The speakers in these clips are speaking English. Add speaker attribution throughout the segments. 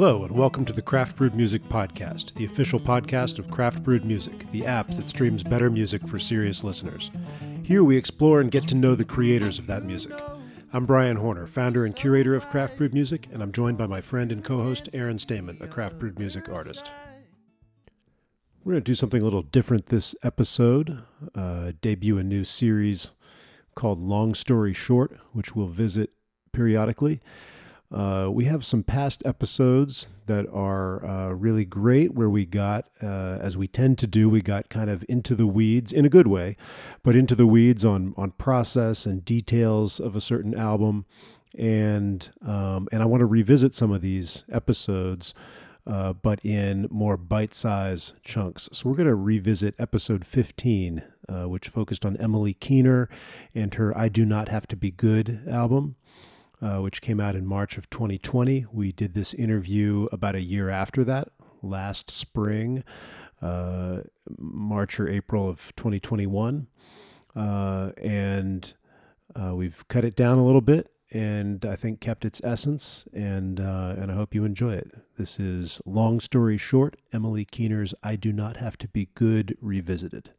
Speaker 1: Hello, and welcome to the Craft Brewed Music Podcast, the official podcast of Craft Brewed Music, the app that streams better music for serious listeners. Here we explore and get to know the creators of that music. I'm Brian Horner, founder and curator of Craft Brewed Music, and I'm joined by my friend and co host Aaron Stamen, a Craft Brewed Music artist. We're going to do something a little different this episode, uh, debut a new series called Long Story Short, which we'll visit periodically. Uh, we have some past episodes that are uh, really great where we got, uh, as we tend to do, we got kind of into the weeds in a good way, but into the weeds on, on process and details of a certain album. And, um, and I want to revisit some of these episodes, uh, but in more bite size chunks. So we're going to revisit episode 15, uh, which focused on Emily Keener and her I Do Not Have to Be Good album uh, which came out in March of 2020. We did this interview about a year after that, last spring, uh, March or April of 2021. Uh, and uh, we've cut it down a little bit and I think kept its essence, and uh, and I hope you enjoy it. This is long story short, Emily Keener's "I Do Not Have to Be Good" revisited.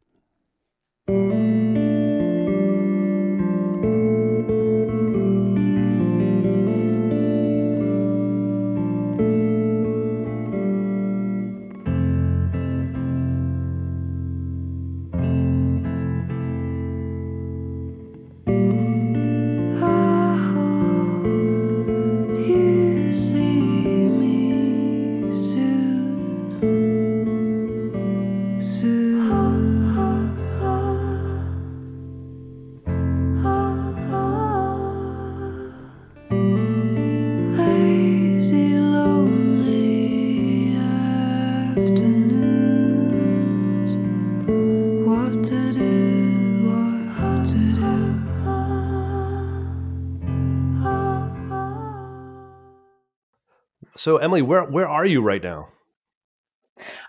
Speaker 1: So Emily, where where are you right now?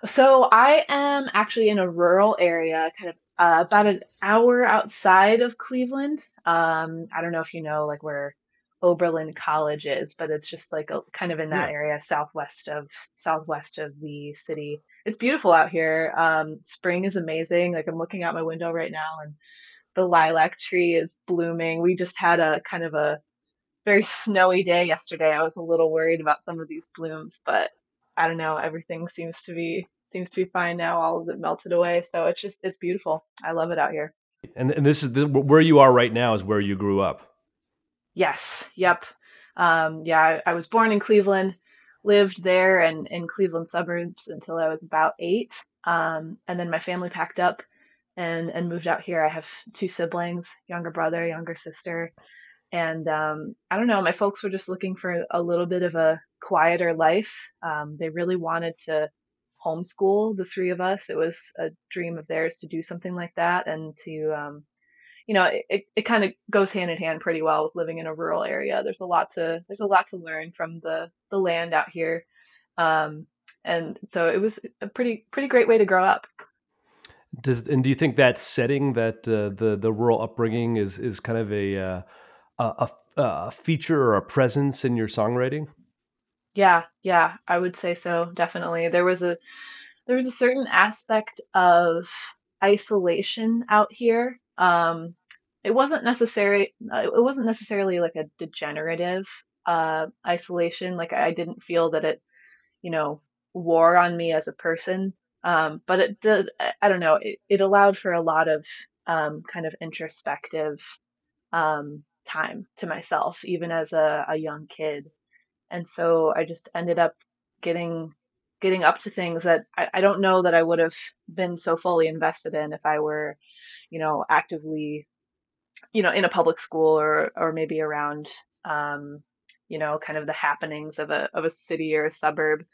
Speaker 2: So I am actually in a rural area, kind of uh, about an hour outside of Cleveland. Um, I don't know if you know like where Oberlin College is, but it's just like a, kind of in that yeah. area, southwest of southwest of the city. It's beautiful out here. Um, spring is amazing. Like I'm looking out my window right now, and the lilac tree is blooming. We just had a kind of a very snowy day yesterday. I was a little worried about some of these blooms, but I don't know. Everything seems to be seems to be fine now. All of it melted away, so it's just it's beautiful. I love it out here.
Speaker 1: And, and this is the, where you are right now. Is where you grew up.
Speaker 2: Yes. Yep. Um, yeah. I, I was born in Cleveland, lived there and in Cleveland suburbs until I was about eight. Um, and then my family packed up and and moved out here. I have two siblings, younger brother, younger sister and um, I don't know, my folks were just looking for a little bit of a quieter life. Um, they really wanted to homeschool the three of us. It was a dream of theirs to do something like that and to, um, you know, it, it kind of goes hand in hand pretty well with living in a rural area. There's a lot to there's a lot to learn from the the land out here, um, and so it was a pretty pretty great way to grow up.
Speaker 1: Does and do you think that setting that uh, the the rural upbringing is is kind of a uh, a, a feature or a presence in your songwriting?
Speaker 2: Yeah, yeah, I would say so. Definitely, there was a there was a certain aspect of isolation out here. Um, it wasn't necessary. Uh, it wasn't necessarily like a degenerative uh, isolation. Like I didn't feel that it, you know, wore on me as a person. Um, but it did. I don't know. It, it allowed for a lot of um, kind of introspective um, time to myself, even as a, a young kid. And so I just ended up getting getting up to things that I, I don't know that I would have been so fully invested in if I were, you know, actively, you know, in a public school or or maybe around um, you know, kind of the happenings of a of a city or a suburb.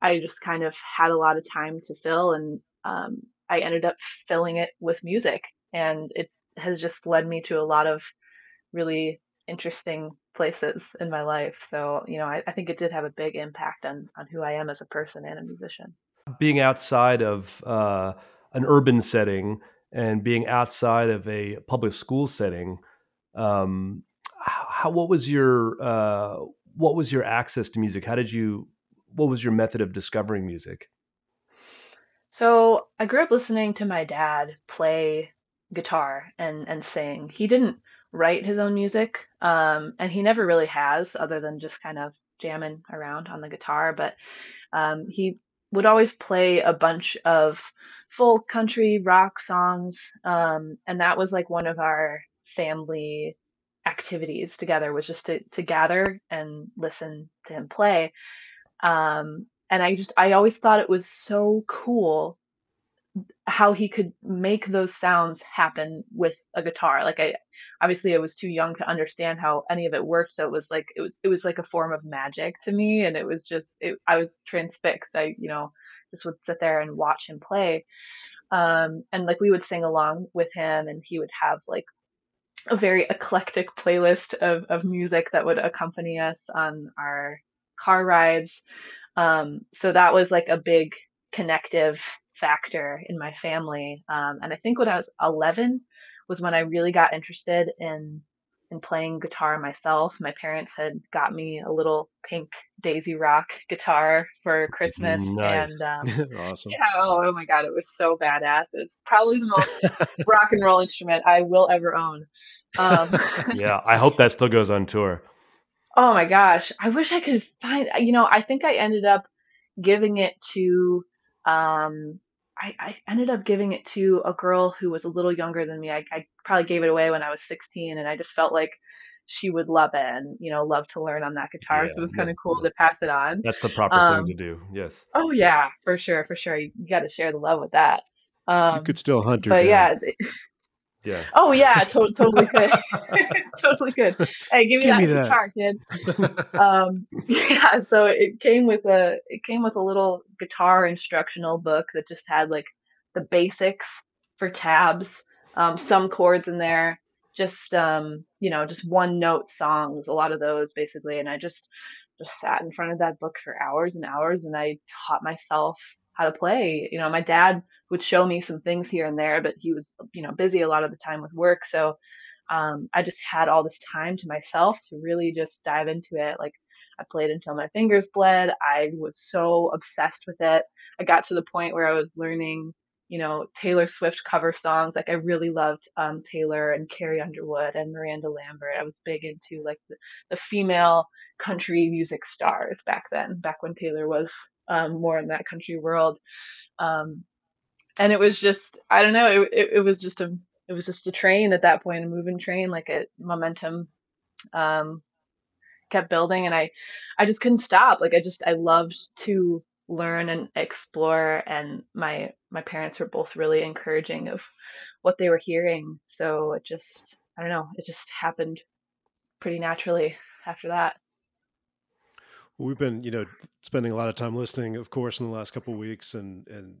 Speaker 2: I just kind of had a lot of time to fill and um, I ended up filling it with music and it has just led me to a lot of really interesting places in my life. So, you know, I, I, think it did have a big impact on on who I am as a person and a musician.
Speaker 1: Being outside of uh, an urban setting and being outside of a public school setting, um, how what was your uh, what was your access to music? How did you
Speaker 3: what was your method of discovering music?
Speaker 2: So I grew up listening to my dad play guitar and and sing. He didn't write his own music, um, and he never really has, other than just kind of jamming around on the guitar. But um, he would always play a bunch of folk country rock songs, um, and that was like one of our family activities together was just to to gather and listen to him play. Um, and I just I always thought it was so cool how he could make those sounds happen with a guitar. Like I obviously I was too young to understand how any of it worked, so it was like it was it was like a form of magic to me and it was just it, I was transfixed. I, you know, just would sit there and watch him play. Um and like we would sing along with him and he would have like a very eclectic playlist of of music that would accompany us on our car rides. Um so that was like a big connective factor in my family. Um, and I think when I was 11 was when I really got interested in in playing guitar myself. My parents had got me a little pink Daisy Rock guitar for Christmas, nice. and um, awesome. Yeah, oh, oh, my god, it was so badass. It was probably the most rock and roll instrument I will ever own. Um,
Speaker 3: yeah, I hope that still goes on tour.
Speaker 2: Oh my gosh, I wish I could find. You know, I think I ended up giving it to um, I, I, ended up giving it to a girl who was a little younger than me. I, I, probably gave it away when I was 16, and I just felt like she would love it and you know love to learn on that guitar. Yeah, so it was kind of cool to pass it on.
Speaker 3: That's the proper um, thing to do. Yes.
Speaker 2: Oh yeah, for sure, for sure. You, you got to share the love with that.
Speaker 1: Um, you could still hunt her.
Speaker 2: But
Speaker 1: down.
Speaker 2: yeah. Yeah. Oh yeah, to- totally good. totally good. Hey, give me give that me guitar, kid. um, yeah. So it came with a it came with a little guitar instructional book that just had like the basics for tabs, um, some chords in there, just um, you know, just one note songs, a lot of those basically. And I just just sat in front of that book for hours and hours, and I taught myself how to play. You know, my dad would show me some things here and there, but he was, you know, busy a lot of the time with work. So um, I just had all this time to myself to really just dive into it. Like I played until my fingers bled. I was so obsessed with it. I got to the point where I was learning, you know, Taylor Swift cover songs. Like I really loved um, Taylor and Carrie Underwood and Miranda Lambert. I was big into like the, the female country music stars back then, back when Taylor was um, more in that country world. Um, and it was just, I don't know, it, it, it, was just a, it was just a train at that point, a moving train, like a momentum, um, kept building and I, I just couldn't stop. Like I just, I loved to learn and explore and my, my parents were both really encouraging of what they were hearing. So it just, I don't know, it just happened pretty naturally after that.
Speaker 1: We've been, you know, spending a lot of time listening, of course, in the last couple weeks, and and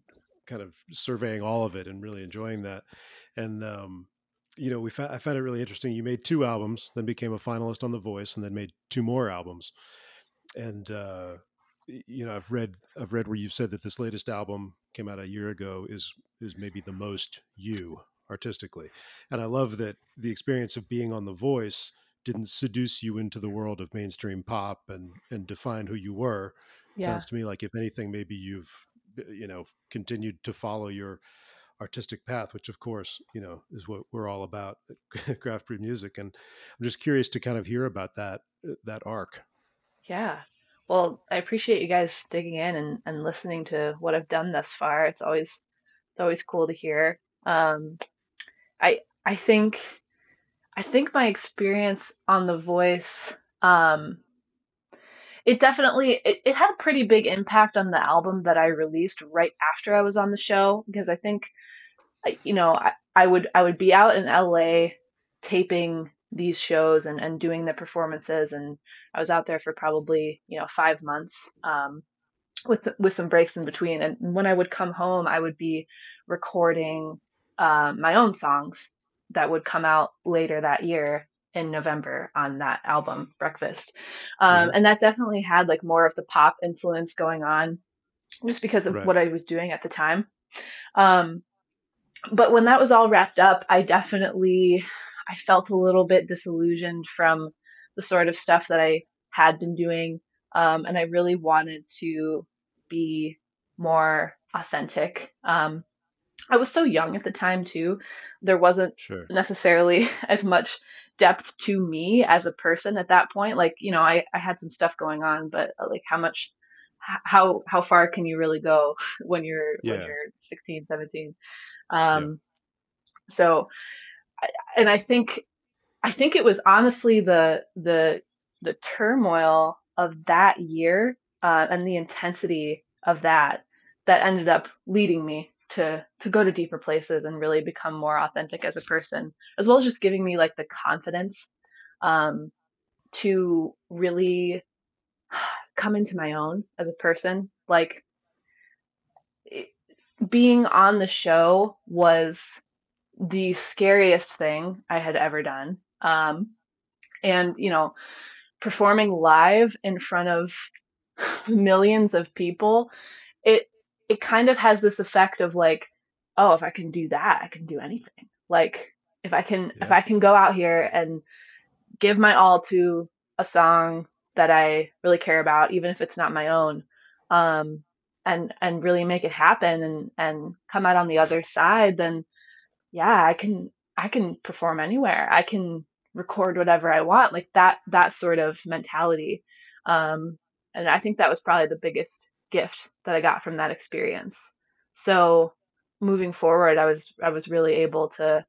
Speaker 1: kind of surveying all of it, and really enjoying that. And um, you know, we fa- I found it really interesting. You made two albums, then became a finalist on The Voice, and then made two more albums. And uh, you know, I've read I've read where you've said that this latest album came out a year ago is is maybe the most you artistically, and I love that the experience of being on The Voice didn't seduce you into the world of mainstream pop and and define who you were. Yeah. Sounds to me like if anything, maybe you've you know continued to follow your artistic path, which of course you know is what we're all about at Craft Brewed Music. And I'm just curious to kind of hear about that uh, that arc.
Speaker 2: Yeah. Well, I appreciate you guys digging in and, and listening to what I've done thus far. It's always it's always cool to hear. Um, I I think I think my experience on The Voice, um, it definitely it, it had a pretty big impact on the album that I released right after I was on the show because I think, you know, I, I would I would be out in LA taping these shows and, and doing the performances and I was out there for probably you know five months um, with with some breaks in between. And when I would come home I would be recording uh, my own songs that would come out later that year in November on that album, Breakfast. Um, right. And that definitely had like more of the pop influence going on just because of right. what I was doing at the time. Um, but when that was all wrapped up, I definitely I felt a little bit disillusioned from the sort of stuff that I had been doing Um, and I really wanted to be more authentic. Um, I was so young at the time too. There wasn't
Speaker 1: Sure.
Speaker 2: necessarily as much depth to me as a person at that point. Like, you know, I, I had some stuff going on, but uh, like how much how how far can you really go when you're when you're 16, 17? Um so and I think I think it was honestly the the the turmoil of that year uh, and the intensity of that that ended up leading me to to go to deeper places and really become more authentic as a person, as well as just giving me like the confidence um, to really come into my own as a person. Like it, being on the show was the scariest thing I had ever done. Um, and you know, performing live in front of millions of people, it kind of has this effect of like, oh, if I can do that, I can do anything. Like if I can if I can go out here and give my all to a song that I really care about, even if it's not my own, um, and and really make it happen and and come out on the other side, then yeah, I can I can perform anywhere. I can record whatever I want. Like that that sort of mentality. Um, and I think that was probably the biggest gift that I got from that experience. So moving forward, I was I was really able to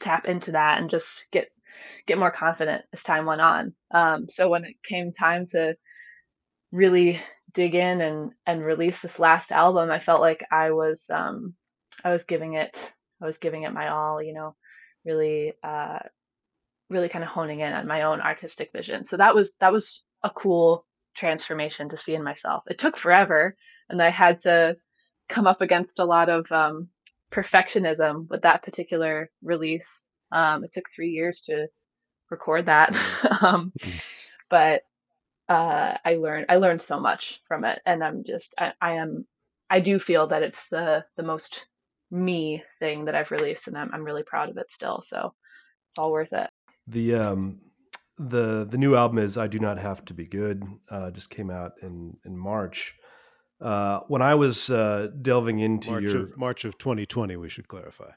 Speaker 2: tap into that and just get get more confident as time went on. Um, so when it came time to really dig in and and release this last album, I felt like I was um, I was giving it I was giving it my all. You know, really uh, really kind of honing in on my own artistic vision. So that was that was a cool transformation to see in myself. It took forever, and I had to come up against a lot of um, perfectionism with that particular release. Um, it took three years to record that, um, but uh, I learned I learned so much from it, and I'm just I, I am I do feel that it's the the most me thing that I've released, and I'm I'm really proud of it still. So it's all worth it.
Speaker 3: The um the the new album is I Do Not Have to Be Good. Uh, just came out in in March. Uh, when I was uh, delving into
Speaker 1: March
Speaker 3: your
Speaker 1: of March of 2020, we should clarify.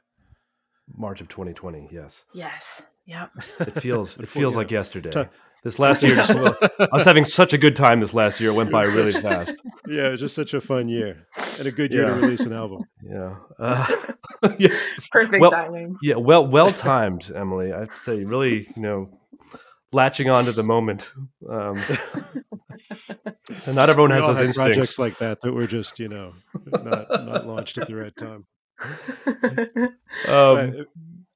Speaker 3: March of 2020, yes,
Speaker 2: Yes. Yep.
Speaker 3: it feels it feels
Speaker 1: you
Speaker 3: like yesterday.
Speaker 1: ti-
Speaker 3: this last year, just, I was having such a good time. This last year it went by really fast.
Speaker 1: yeah, it was just such a fun year and a good year to release an album.
Speaker 3: Yeah. Uh, yes.
Speaker 2: Perfect
Speaker 3: Well,
Speaker 2: timing.
Speaker 3: Yeah, well, well timed, Emily. I have to say, really, you know, latching on to the moment. Um, and not everyone has those instincts.
Speaker 1: projects like that that were just you know not not launched at the right time.
Speaker 3: Um,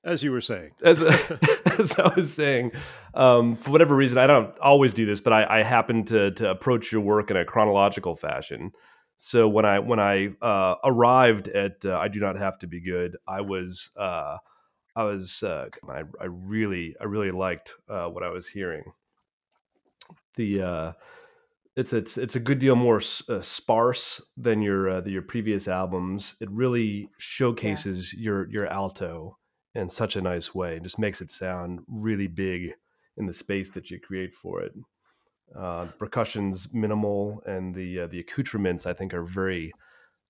Speaker 1: as you were saying.
Speaker 3: as, as I was saying, um, for whatever reason, I don't always do this, but I, I happen to to approach your work in a chronological fashion. So when I when I uh, arrived at uh, I do not have to be good, I was uh, I was uh, I, I really I really liked uh, what I was hearing. The uh, it's it's it's a good deal more s- uh, sparse than your uh, your previous albums. It really showcases your your alto in such a nice way. It just makes it sound really big in the space that you create for it. Uh, percussion's minimal, and the uh, the accoutrements I think are very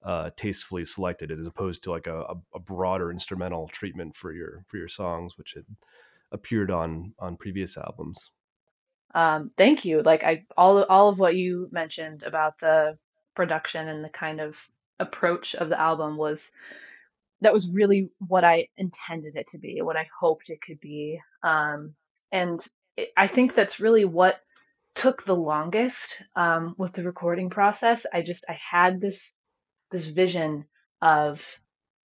Speaker 3: uh, tastefully selected, as opposed to like a, a, broader instrumental treatment for your for your songs, which had appeared on on previous albums.
Speaker 2: Um, thank you. Like I all all of what you mentioned about the production and the kind of approach of the album was that was really what I intended it to be, what I hoped it could be. Um, and it, I think that's really what took the longest um, with the recording process. I just I had this this vision of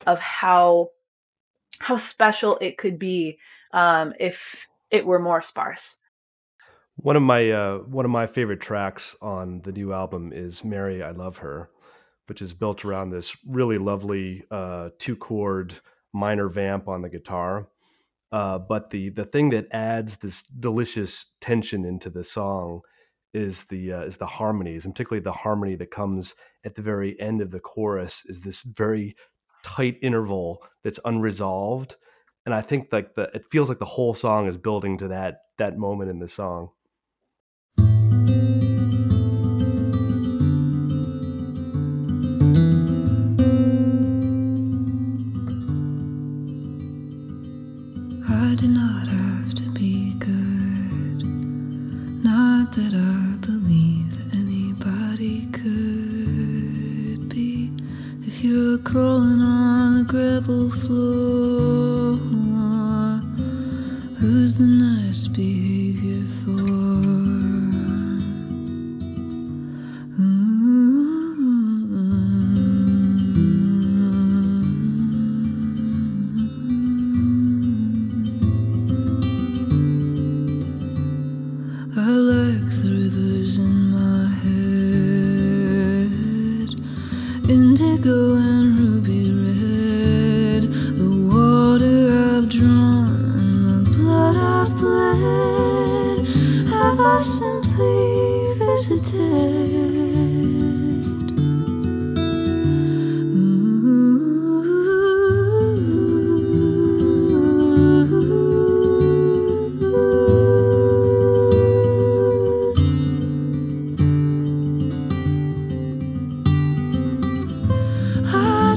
Speaker 2: of how how special it could be um, if it were more sparse.
Speaker 3: One of my uh, one of my favorite tracks on the new album is "Mary, I Love Her," which is built around this really lovely uh, two chord minor vamp on the guitar. Uh, but the the thing that adds this delicious tension into the song is the uh, is the harmonies, and particularly the harmony that comes at the very end of the chorus is this very tight interval that's unresolved, and I think like the it feels like the whole song is building to that that moment in the song.
Speaker 4: I believe that anybody could be. If you're crawling on a gravel floor,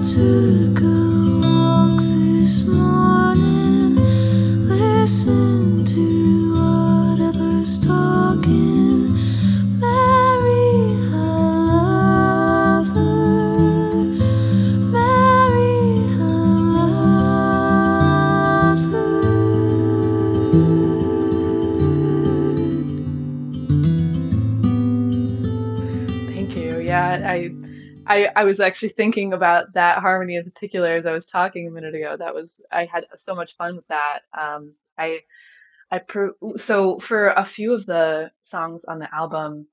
Speaker 4: I took I,
Speaker 2: was actually thinking about that harmony in particular as I was talking a minute ago. That was I had so much fun with that. Um, I, I pro- so for a few of the songs on the album,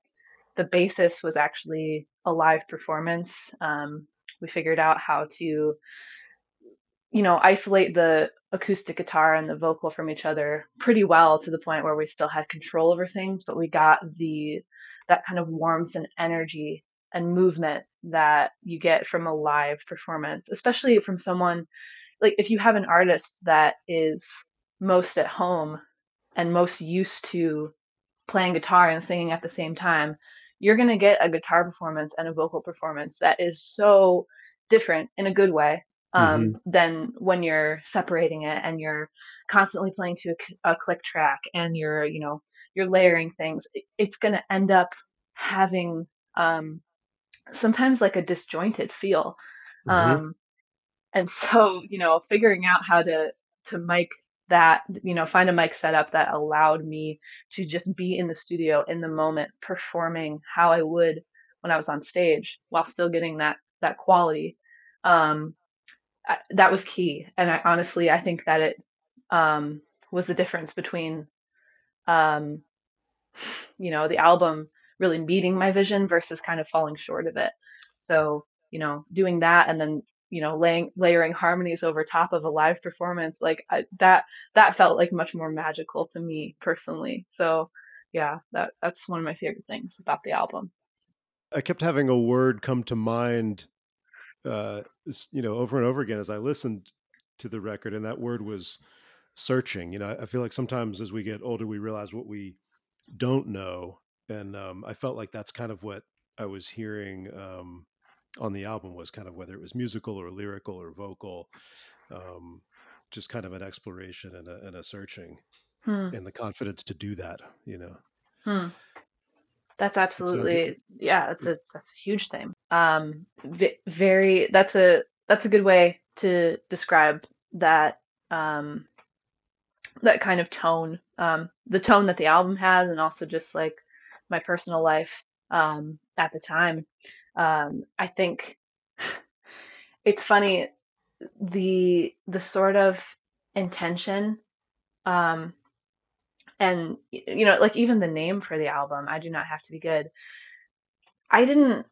Speaker 2: the basis was actually a live performance. Um, we figured out how to, you know, isolate the acoustic guitar and the vocal from each other pretty well to the point where we still had control over things, but we got the that kind of warmth and energy and movement that you get from a live performance, especially from someone like if you have an artist that is most at home and most used to playing guitar and singing at the same time, you're going to get a guitar performance and a vocal performance that is so different in a good way um, than when you're separating it and you're constantly playing to a click track and you're, you know, you're layering things. It's going to end up having um, sometimes like a disjointed feel.
Speaker 3: Mhm.
Speaker 2: Um, and so, you know, figuring out how to to mic that, you know, find a mic setup that allowed me to just be in the studio in the moment, performing how I would when I was on stage, while still getting that that quality. Um, I, that was key, and I honestly I think that it um, was the difference between, um, you know, the album really meeting my vision versus kind of falling short of it. So, you know, doing that and then you know laying layering harmonies over top of a live performance like I, that that felt like much more magical to me personally so yeah that that's one of my favorite things about the album
Speaker 1: I kept having a word come to mind, uh, you know, over and over again as I listened to the record, and that word was searching. You know, I I feel like sometimes as we get older, we realize what we don't know, and um, I felt like that's kind of what I was hearing um, on the album was kind of whether it was musical or lyrical or vocal, um, just kind of an exploration and a, and a searching,
Speaker 2: hmm.
Speaker 1: and the confidence to do that. You know,
Speaker 2: Hmm. That's absolutely yeah. That's a that's a huge thing. Um, v- very. That's a that's a good way to describe that. Um, that kind of tone. Um, the tone that the album has, and also just like my personal life. Um, at the time, um, I think it's funny the the sort of intention um and you know like even the name for the album i do not have to be good i didn't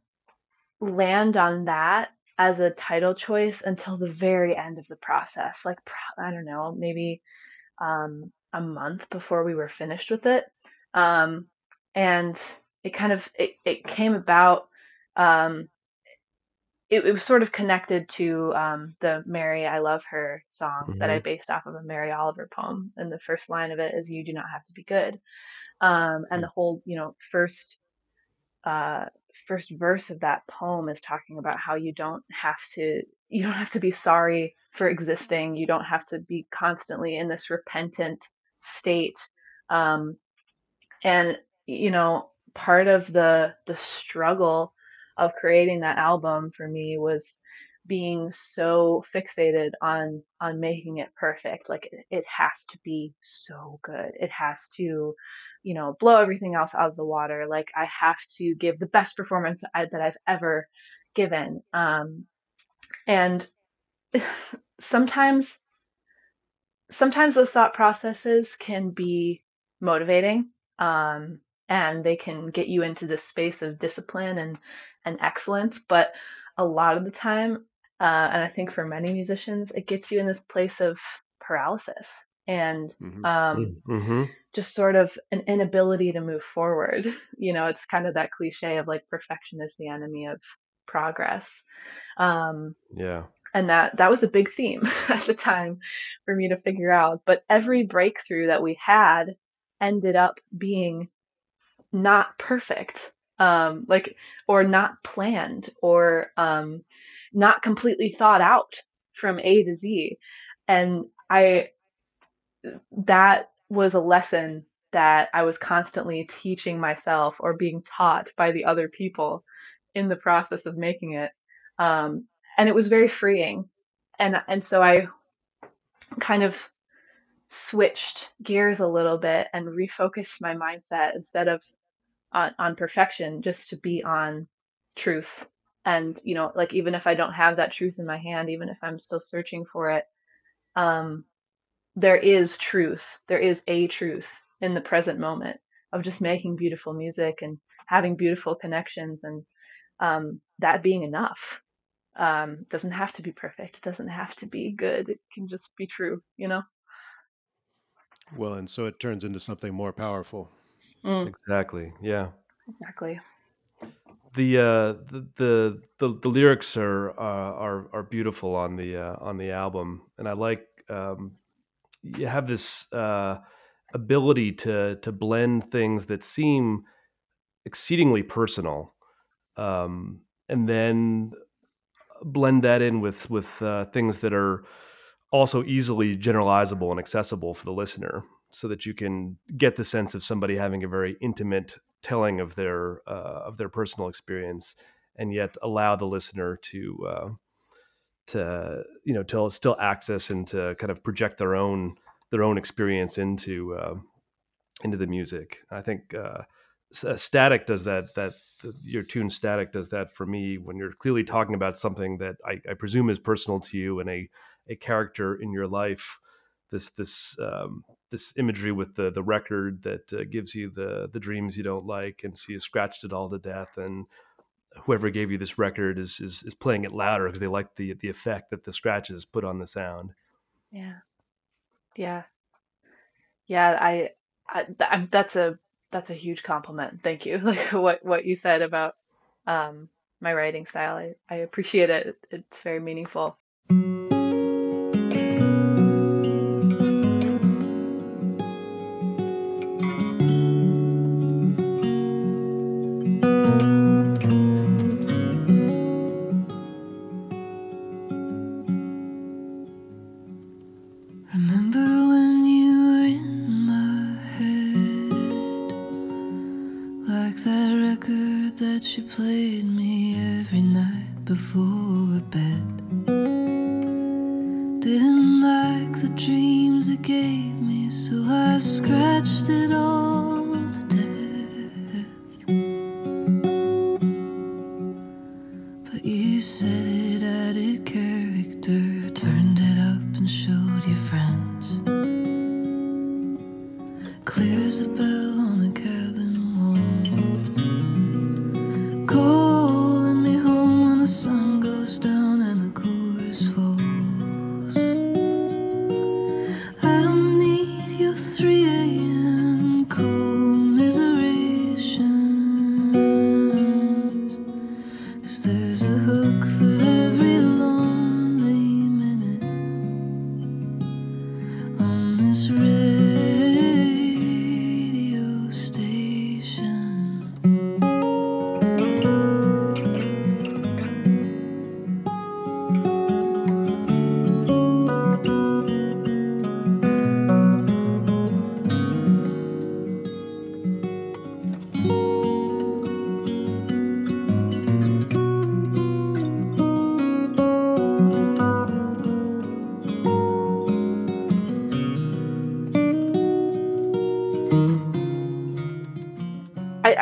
Speaker 2: land on that as a title choice until the very end of the process like i don't know maybe um a month before we were finished with it um and it kind of it, it came about um it, it was sort of connected to um, the Mary I Love Her song that I based off of a Mary Oliver poem. And the first line of it is, You do not have to be good. Um, and the whole, you know, first uh, first verse of that poem is talking about how you don't have to you don't have to be sorry for existing. You don't have to be constantly in this repentant state. Um, and you know, part of the the struggle of creating that album for me was being so fixated on on making it perfect. Like it, it, has to be so good. It has to you know blow everything else out of the water. Like i have to give the best performance I, that i've ever given. Um and sometimes sometimes those thought processes can be motivating. Um and they can get you into this space of discipline and and excellence but a lot of the time uh, and I think for many musicians, it gets you in this place of paralysis and mm-hmm. Um, mm-hmm. just sort of an inability to move forward. You know, it's kind of that cliche of like perfection is the enemy of progress. Um,
Speaker 3: yeah.
Speaker 2: And that that was a big theme at the time for me to figure out. But every breakthrough that we had ended up being not perfect, um, like or not planned, or um, not completely thought out from A to Z. And I, that was a lesson that I was constantly teaching myself or being taught by the other people in the process of making it. Um, and it was very freeing. And, and so I kind of switched gears a little bit and refocused my mindset instead of on, on perfection, just to be on truth. And you know like even if i don't have that truth in my hand even if i'm still searching for it um there is truth. There is a truth in the present moment of just making beautiful music and having beautiful connections and um that being enough. Um doesn't have to be perfect. It doesn't have to be good. It can just be true you know?
Speaker 1: Well and so it turns into something more powerful
Speaker 3: mm. exactly yeah.
Speaker 2: Exactly.
Speaker 3: The, uh, the, the the the lyrics are uh, are are beautiful on the uh, on the album, and I like um, you have this uh, ability to to blend things that seem exceedingly personal, um, and then blend that in with with uh, things that are also easily generalizable and accessible for the listener, so that you can get the sense of somebody having a very intimate telling of their uh, of their personal experience, and yet allow the listener to uh, to you know to still access and to kind of project their own their own experience into uh, into the music. I think uh, uh, Static does that. That your tune Static does that for me when you're clearly talking about something that I, I presume is personal to you and a a character in your life. This this um, this imagery with the the record that uh, gives you the the dreams you don't like, and so you scratched it all to death, and whoever gave you this record is is, is playing it louder because they like the the effect that the scratches put on the sound.
Speaker 2: Yeah, yeah, yeah. I, I, that's a that's a huge compliment. Thank you. Like what what you said about um, my writing style, I I appreciate it. It's very meaningful.
Speaker 4: She played me every night before bed. Didn't like the dreams it gave me, so
Speaker 2: I scratched it off.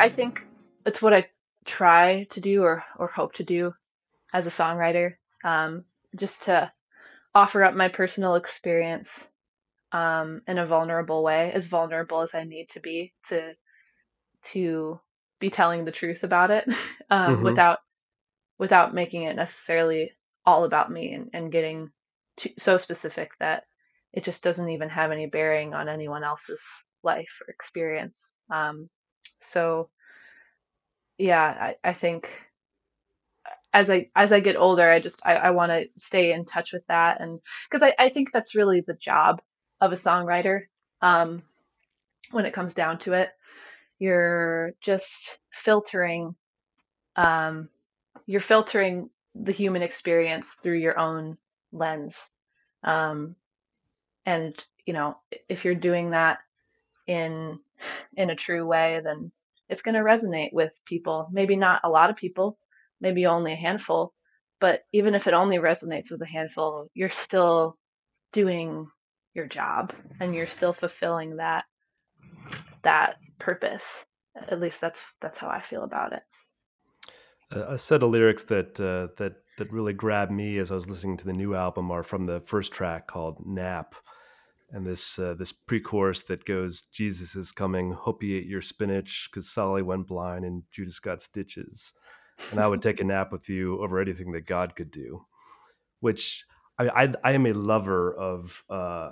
Speaker 2: I think it's what I try to do or or hope to do as a songwriter, um, just to offer up my personal experience um, in a vulnerable way, as vulnerable as I need to be to to be telling the truth about it um,
Speaker 3: Mhm.
Speaker 2: without without making it necessarily all about me and, and getting too, so specific that it just doesn't even have any bearing on anyone else's life or experience. Um, so yeah, I, I think as I as I get older, I just I, I want to stay in touch with that, and because I, I think that's really the job of a songwriter. Um, when it comes down to it, you're just filtering, um, you're filtering the human experience through your own lens, um, and you know if you're doing that in in a true way, then it's going to resonate with people. Maybe not a lot of people, maybe only a handful, but even if it only resonates with a handful, you're still doing your job and you're still fulfilling that that purpose. At least that's that's how I feel about it.
Speaker 3: A set of lyrics that uh, that that really grabbed me as I was listening to the new album are from the first track called "Nap," and this uh, this pre-chorus that goes, "Jesus is coming, hope you ate your spinach, because Sally went blind and Judas got stitches, and I would take a nap with you over anything that God could do," which I I, I am a lover of uh,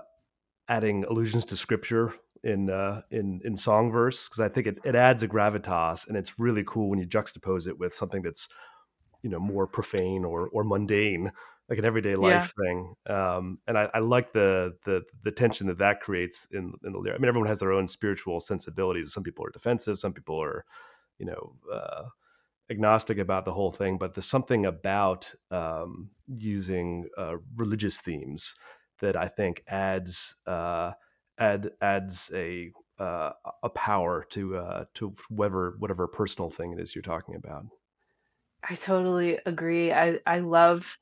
Speaker 3: adding allusions to scripture in uh, in in song verse because I think it, it adds a gravitas and it's really cool when you juxtapose it with something that's you know more profane or or mundane like an everyday
Speaker 2: Yeah.
Speaker 3: life thing um, and I, I like the the the tension that that creates in in the lyric. I mean everyone has their own spiritual sensibilities some people are defensive some people are you know uh, agnostic about the whole thing but there's something about um, using uh, religious themes that I think adds uh, add adds a uh, a power to uh, to whatever whatever personal thing it is you're talking about.
Speaker 2: I totally agree. I I love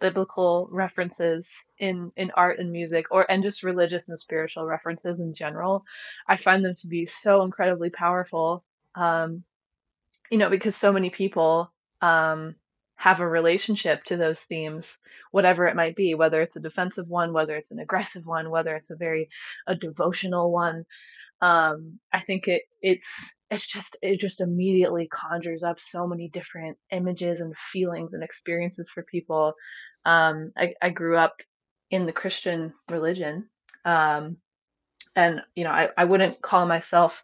Speaker 2: biblical references in in art and music or and just religious and spiritual references in general. I find them to be so incredibly powerful. Um, you know, because so many people um, have a relationship to those themes, whatever it might be, whether it's a defensive one, whether it's an aggressive one, whether it's a very a devotional one. Um, I think it it's it's just it just immediately conjures up so many different images and feelings and experiences for people. Um, I, I grew up in the Christian religion, um, and you know I, I wouldn't call myself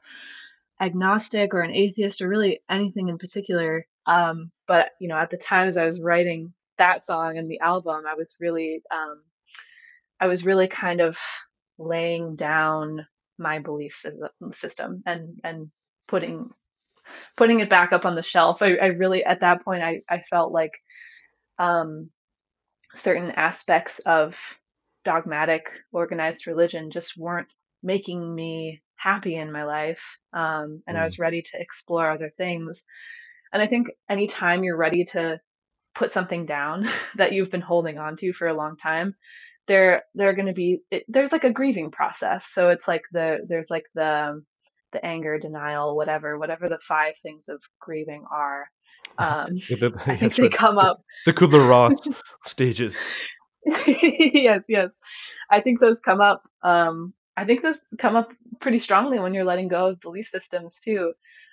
Speaker 2: agnostic or an atheist or really anything in particular. Um, but you know, at the times I was writing that song and the album, I was really, um, I was really kind of laying down my belief sys- system and and putting putting it back up on the shelf. I, I really at that point I I felt like um, certain aspects of dogmatic organized religion just weren't making me happy in my life um, and i
Speaker 3: Mm.
Speaker 2: was ready to explore other things and i think anytime you're ready to put something down that you've been holding on to for a long time there there are going to be it, there's like a grieving process so it's like the there's like the the anger denial whatever whatever the five things of grieving are um,
Speaker 3: Yeah, the-
Speaker 2: i think
Speaker 3: that's
Speaker 2: they come up
Speaker 3: The Kubler Ross stages.
Speaker 2: yes, yes. I think those come up. Um, I think those come up pretty strongly when you're letting go of belief systems too.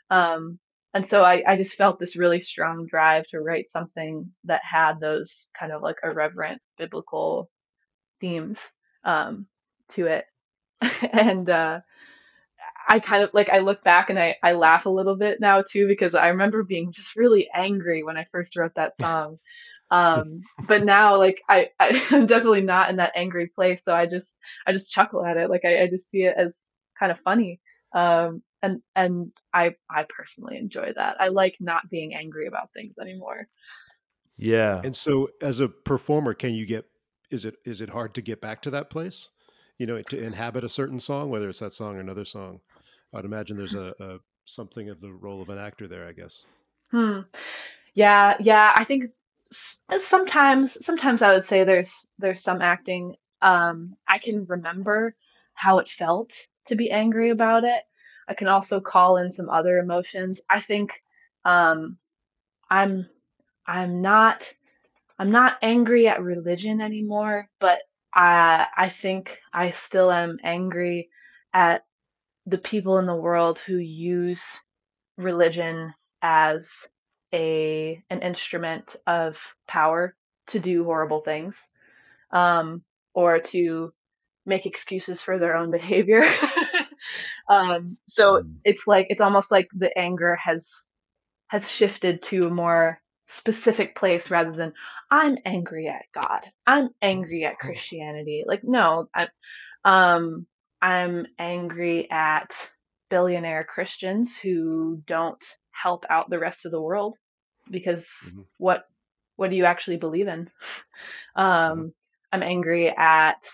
Speaker 2: Um, and so I, I just felt this really strong drive to write something that had those kind of like irreverent biblical themes um, to it. and uh, I kind of like I look back and I, I laugh a little bit now too because I remember being just really angry when I first wrote that song. Um, but now like I, I I'm definitely not in that angry place, so I just I just chuckle at it. Like I, I just see it as kind of funny. Um, and and I I personally enjoy that. I like not being angry about things anymore.
Speaker 3: Yeah.
Speaker 1: And so, as a performer, can you get? Is it is it hard to get back to that place? You know, to inhabit a certain song, whether it's that song or another song. I'd imagine there's a, a something of the role of an actor there. I guess.
Speaker 2: Hmm. Yeah, yeah. I think s- sometimes, sometimes I would say there's there's some acting. Um, I can remember how it felt to be angry about it. I can also call in some other emotions. I think um, I'm I'm not I'm not angry at religion anymore, but I I think I still am angry at the people in the world who use religion as a an instrument of power to do horrible things um, or to make excuses for their own behavior. Um, so mm. it's like it's almost like the anger has has shifted to a more specific place rather than i'm angry at god. I'm angry at christianity. Like no i um i'm angry at billionaire christians who don't help out the rest of the world because mm-hmm. what what do you actually believe in um mm-hmm. i'm angry at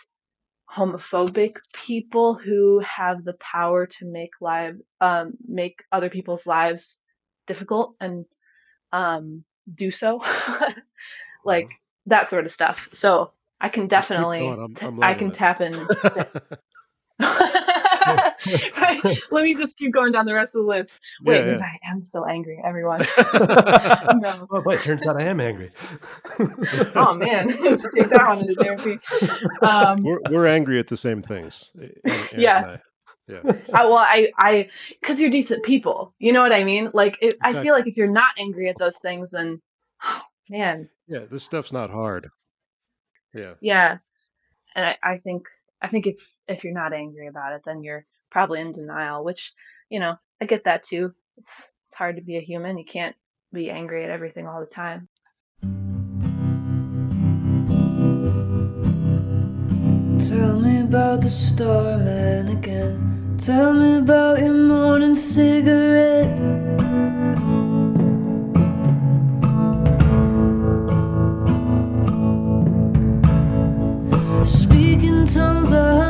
Speaker 2: homophobic people who have the power to make live um, make other people's lives difficult and um, do so like that sort of stuff so i can definitely I'm, I'm i can it. tap in right. Let me just keep going down the rest of the list. Wait, yeah, yeah. I am still angry, everyone.
Speaker 3: no. Oh, wait, turns out I am angry.
Speaker 2: oh man, let's take that one into therapy. Um,
Speaker 1: we're we're angry at the same things.
Speaker 2: yes. Yeah. I, well, I, I, because you're decent people. You know what I mean? Like, it. I feel like if you're not angry at those things, then, oh, man.
Speaker 1: Yeah, this stuff's not hard. Yeah.
Speaker 2: Yeah, and I, I think I think if if you're not angry about it, then you're probably in denial, which, you know, I get that too. It's it's hard to be a human. You can't be angry at everything all the time.
Speaker 4: Tell me about the starman again. Tell me about your morning cigarette. Speaking tongues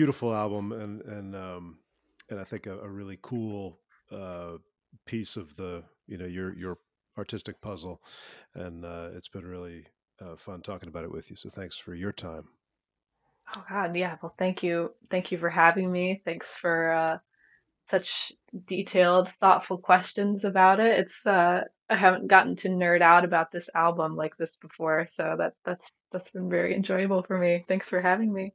Speaker 1: beautiful album and and um, and I think a, a really cool uh, piece of the you know your your artistic puzzle, and uh, it's been really uh, fun talking about it with you. So thanks for your time.
Speaker 2: Oh God, yeah. Well, thank you, thank you for having me. Thanks for uh, such detailed, thoughtful questions about it. It's uh, I haven't gotten to nerd out about this album like this before, so that that's that's been very enjoyable for me. Thanks for having me.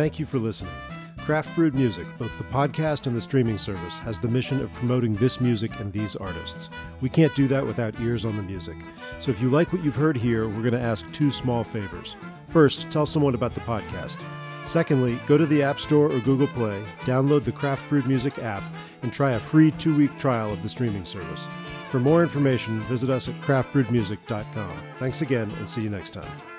Speaker 1: Thank you for listening. Craft Brewed Music, both the podcast and the streaming service, has the mission of promoting this music and these artists. We can't do that without ears on the music. So if you like what you've heard here, we're going to ask two small favors. First, tell someone about the podcast. Secondly, go to the App Store or Google Play, download the Craft Brewed Music app, and try a free two week trial of the streaming service. For more information, visit us at craftbrewedmusic.com. Thanks again, and see you next time.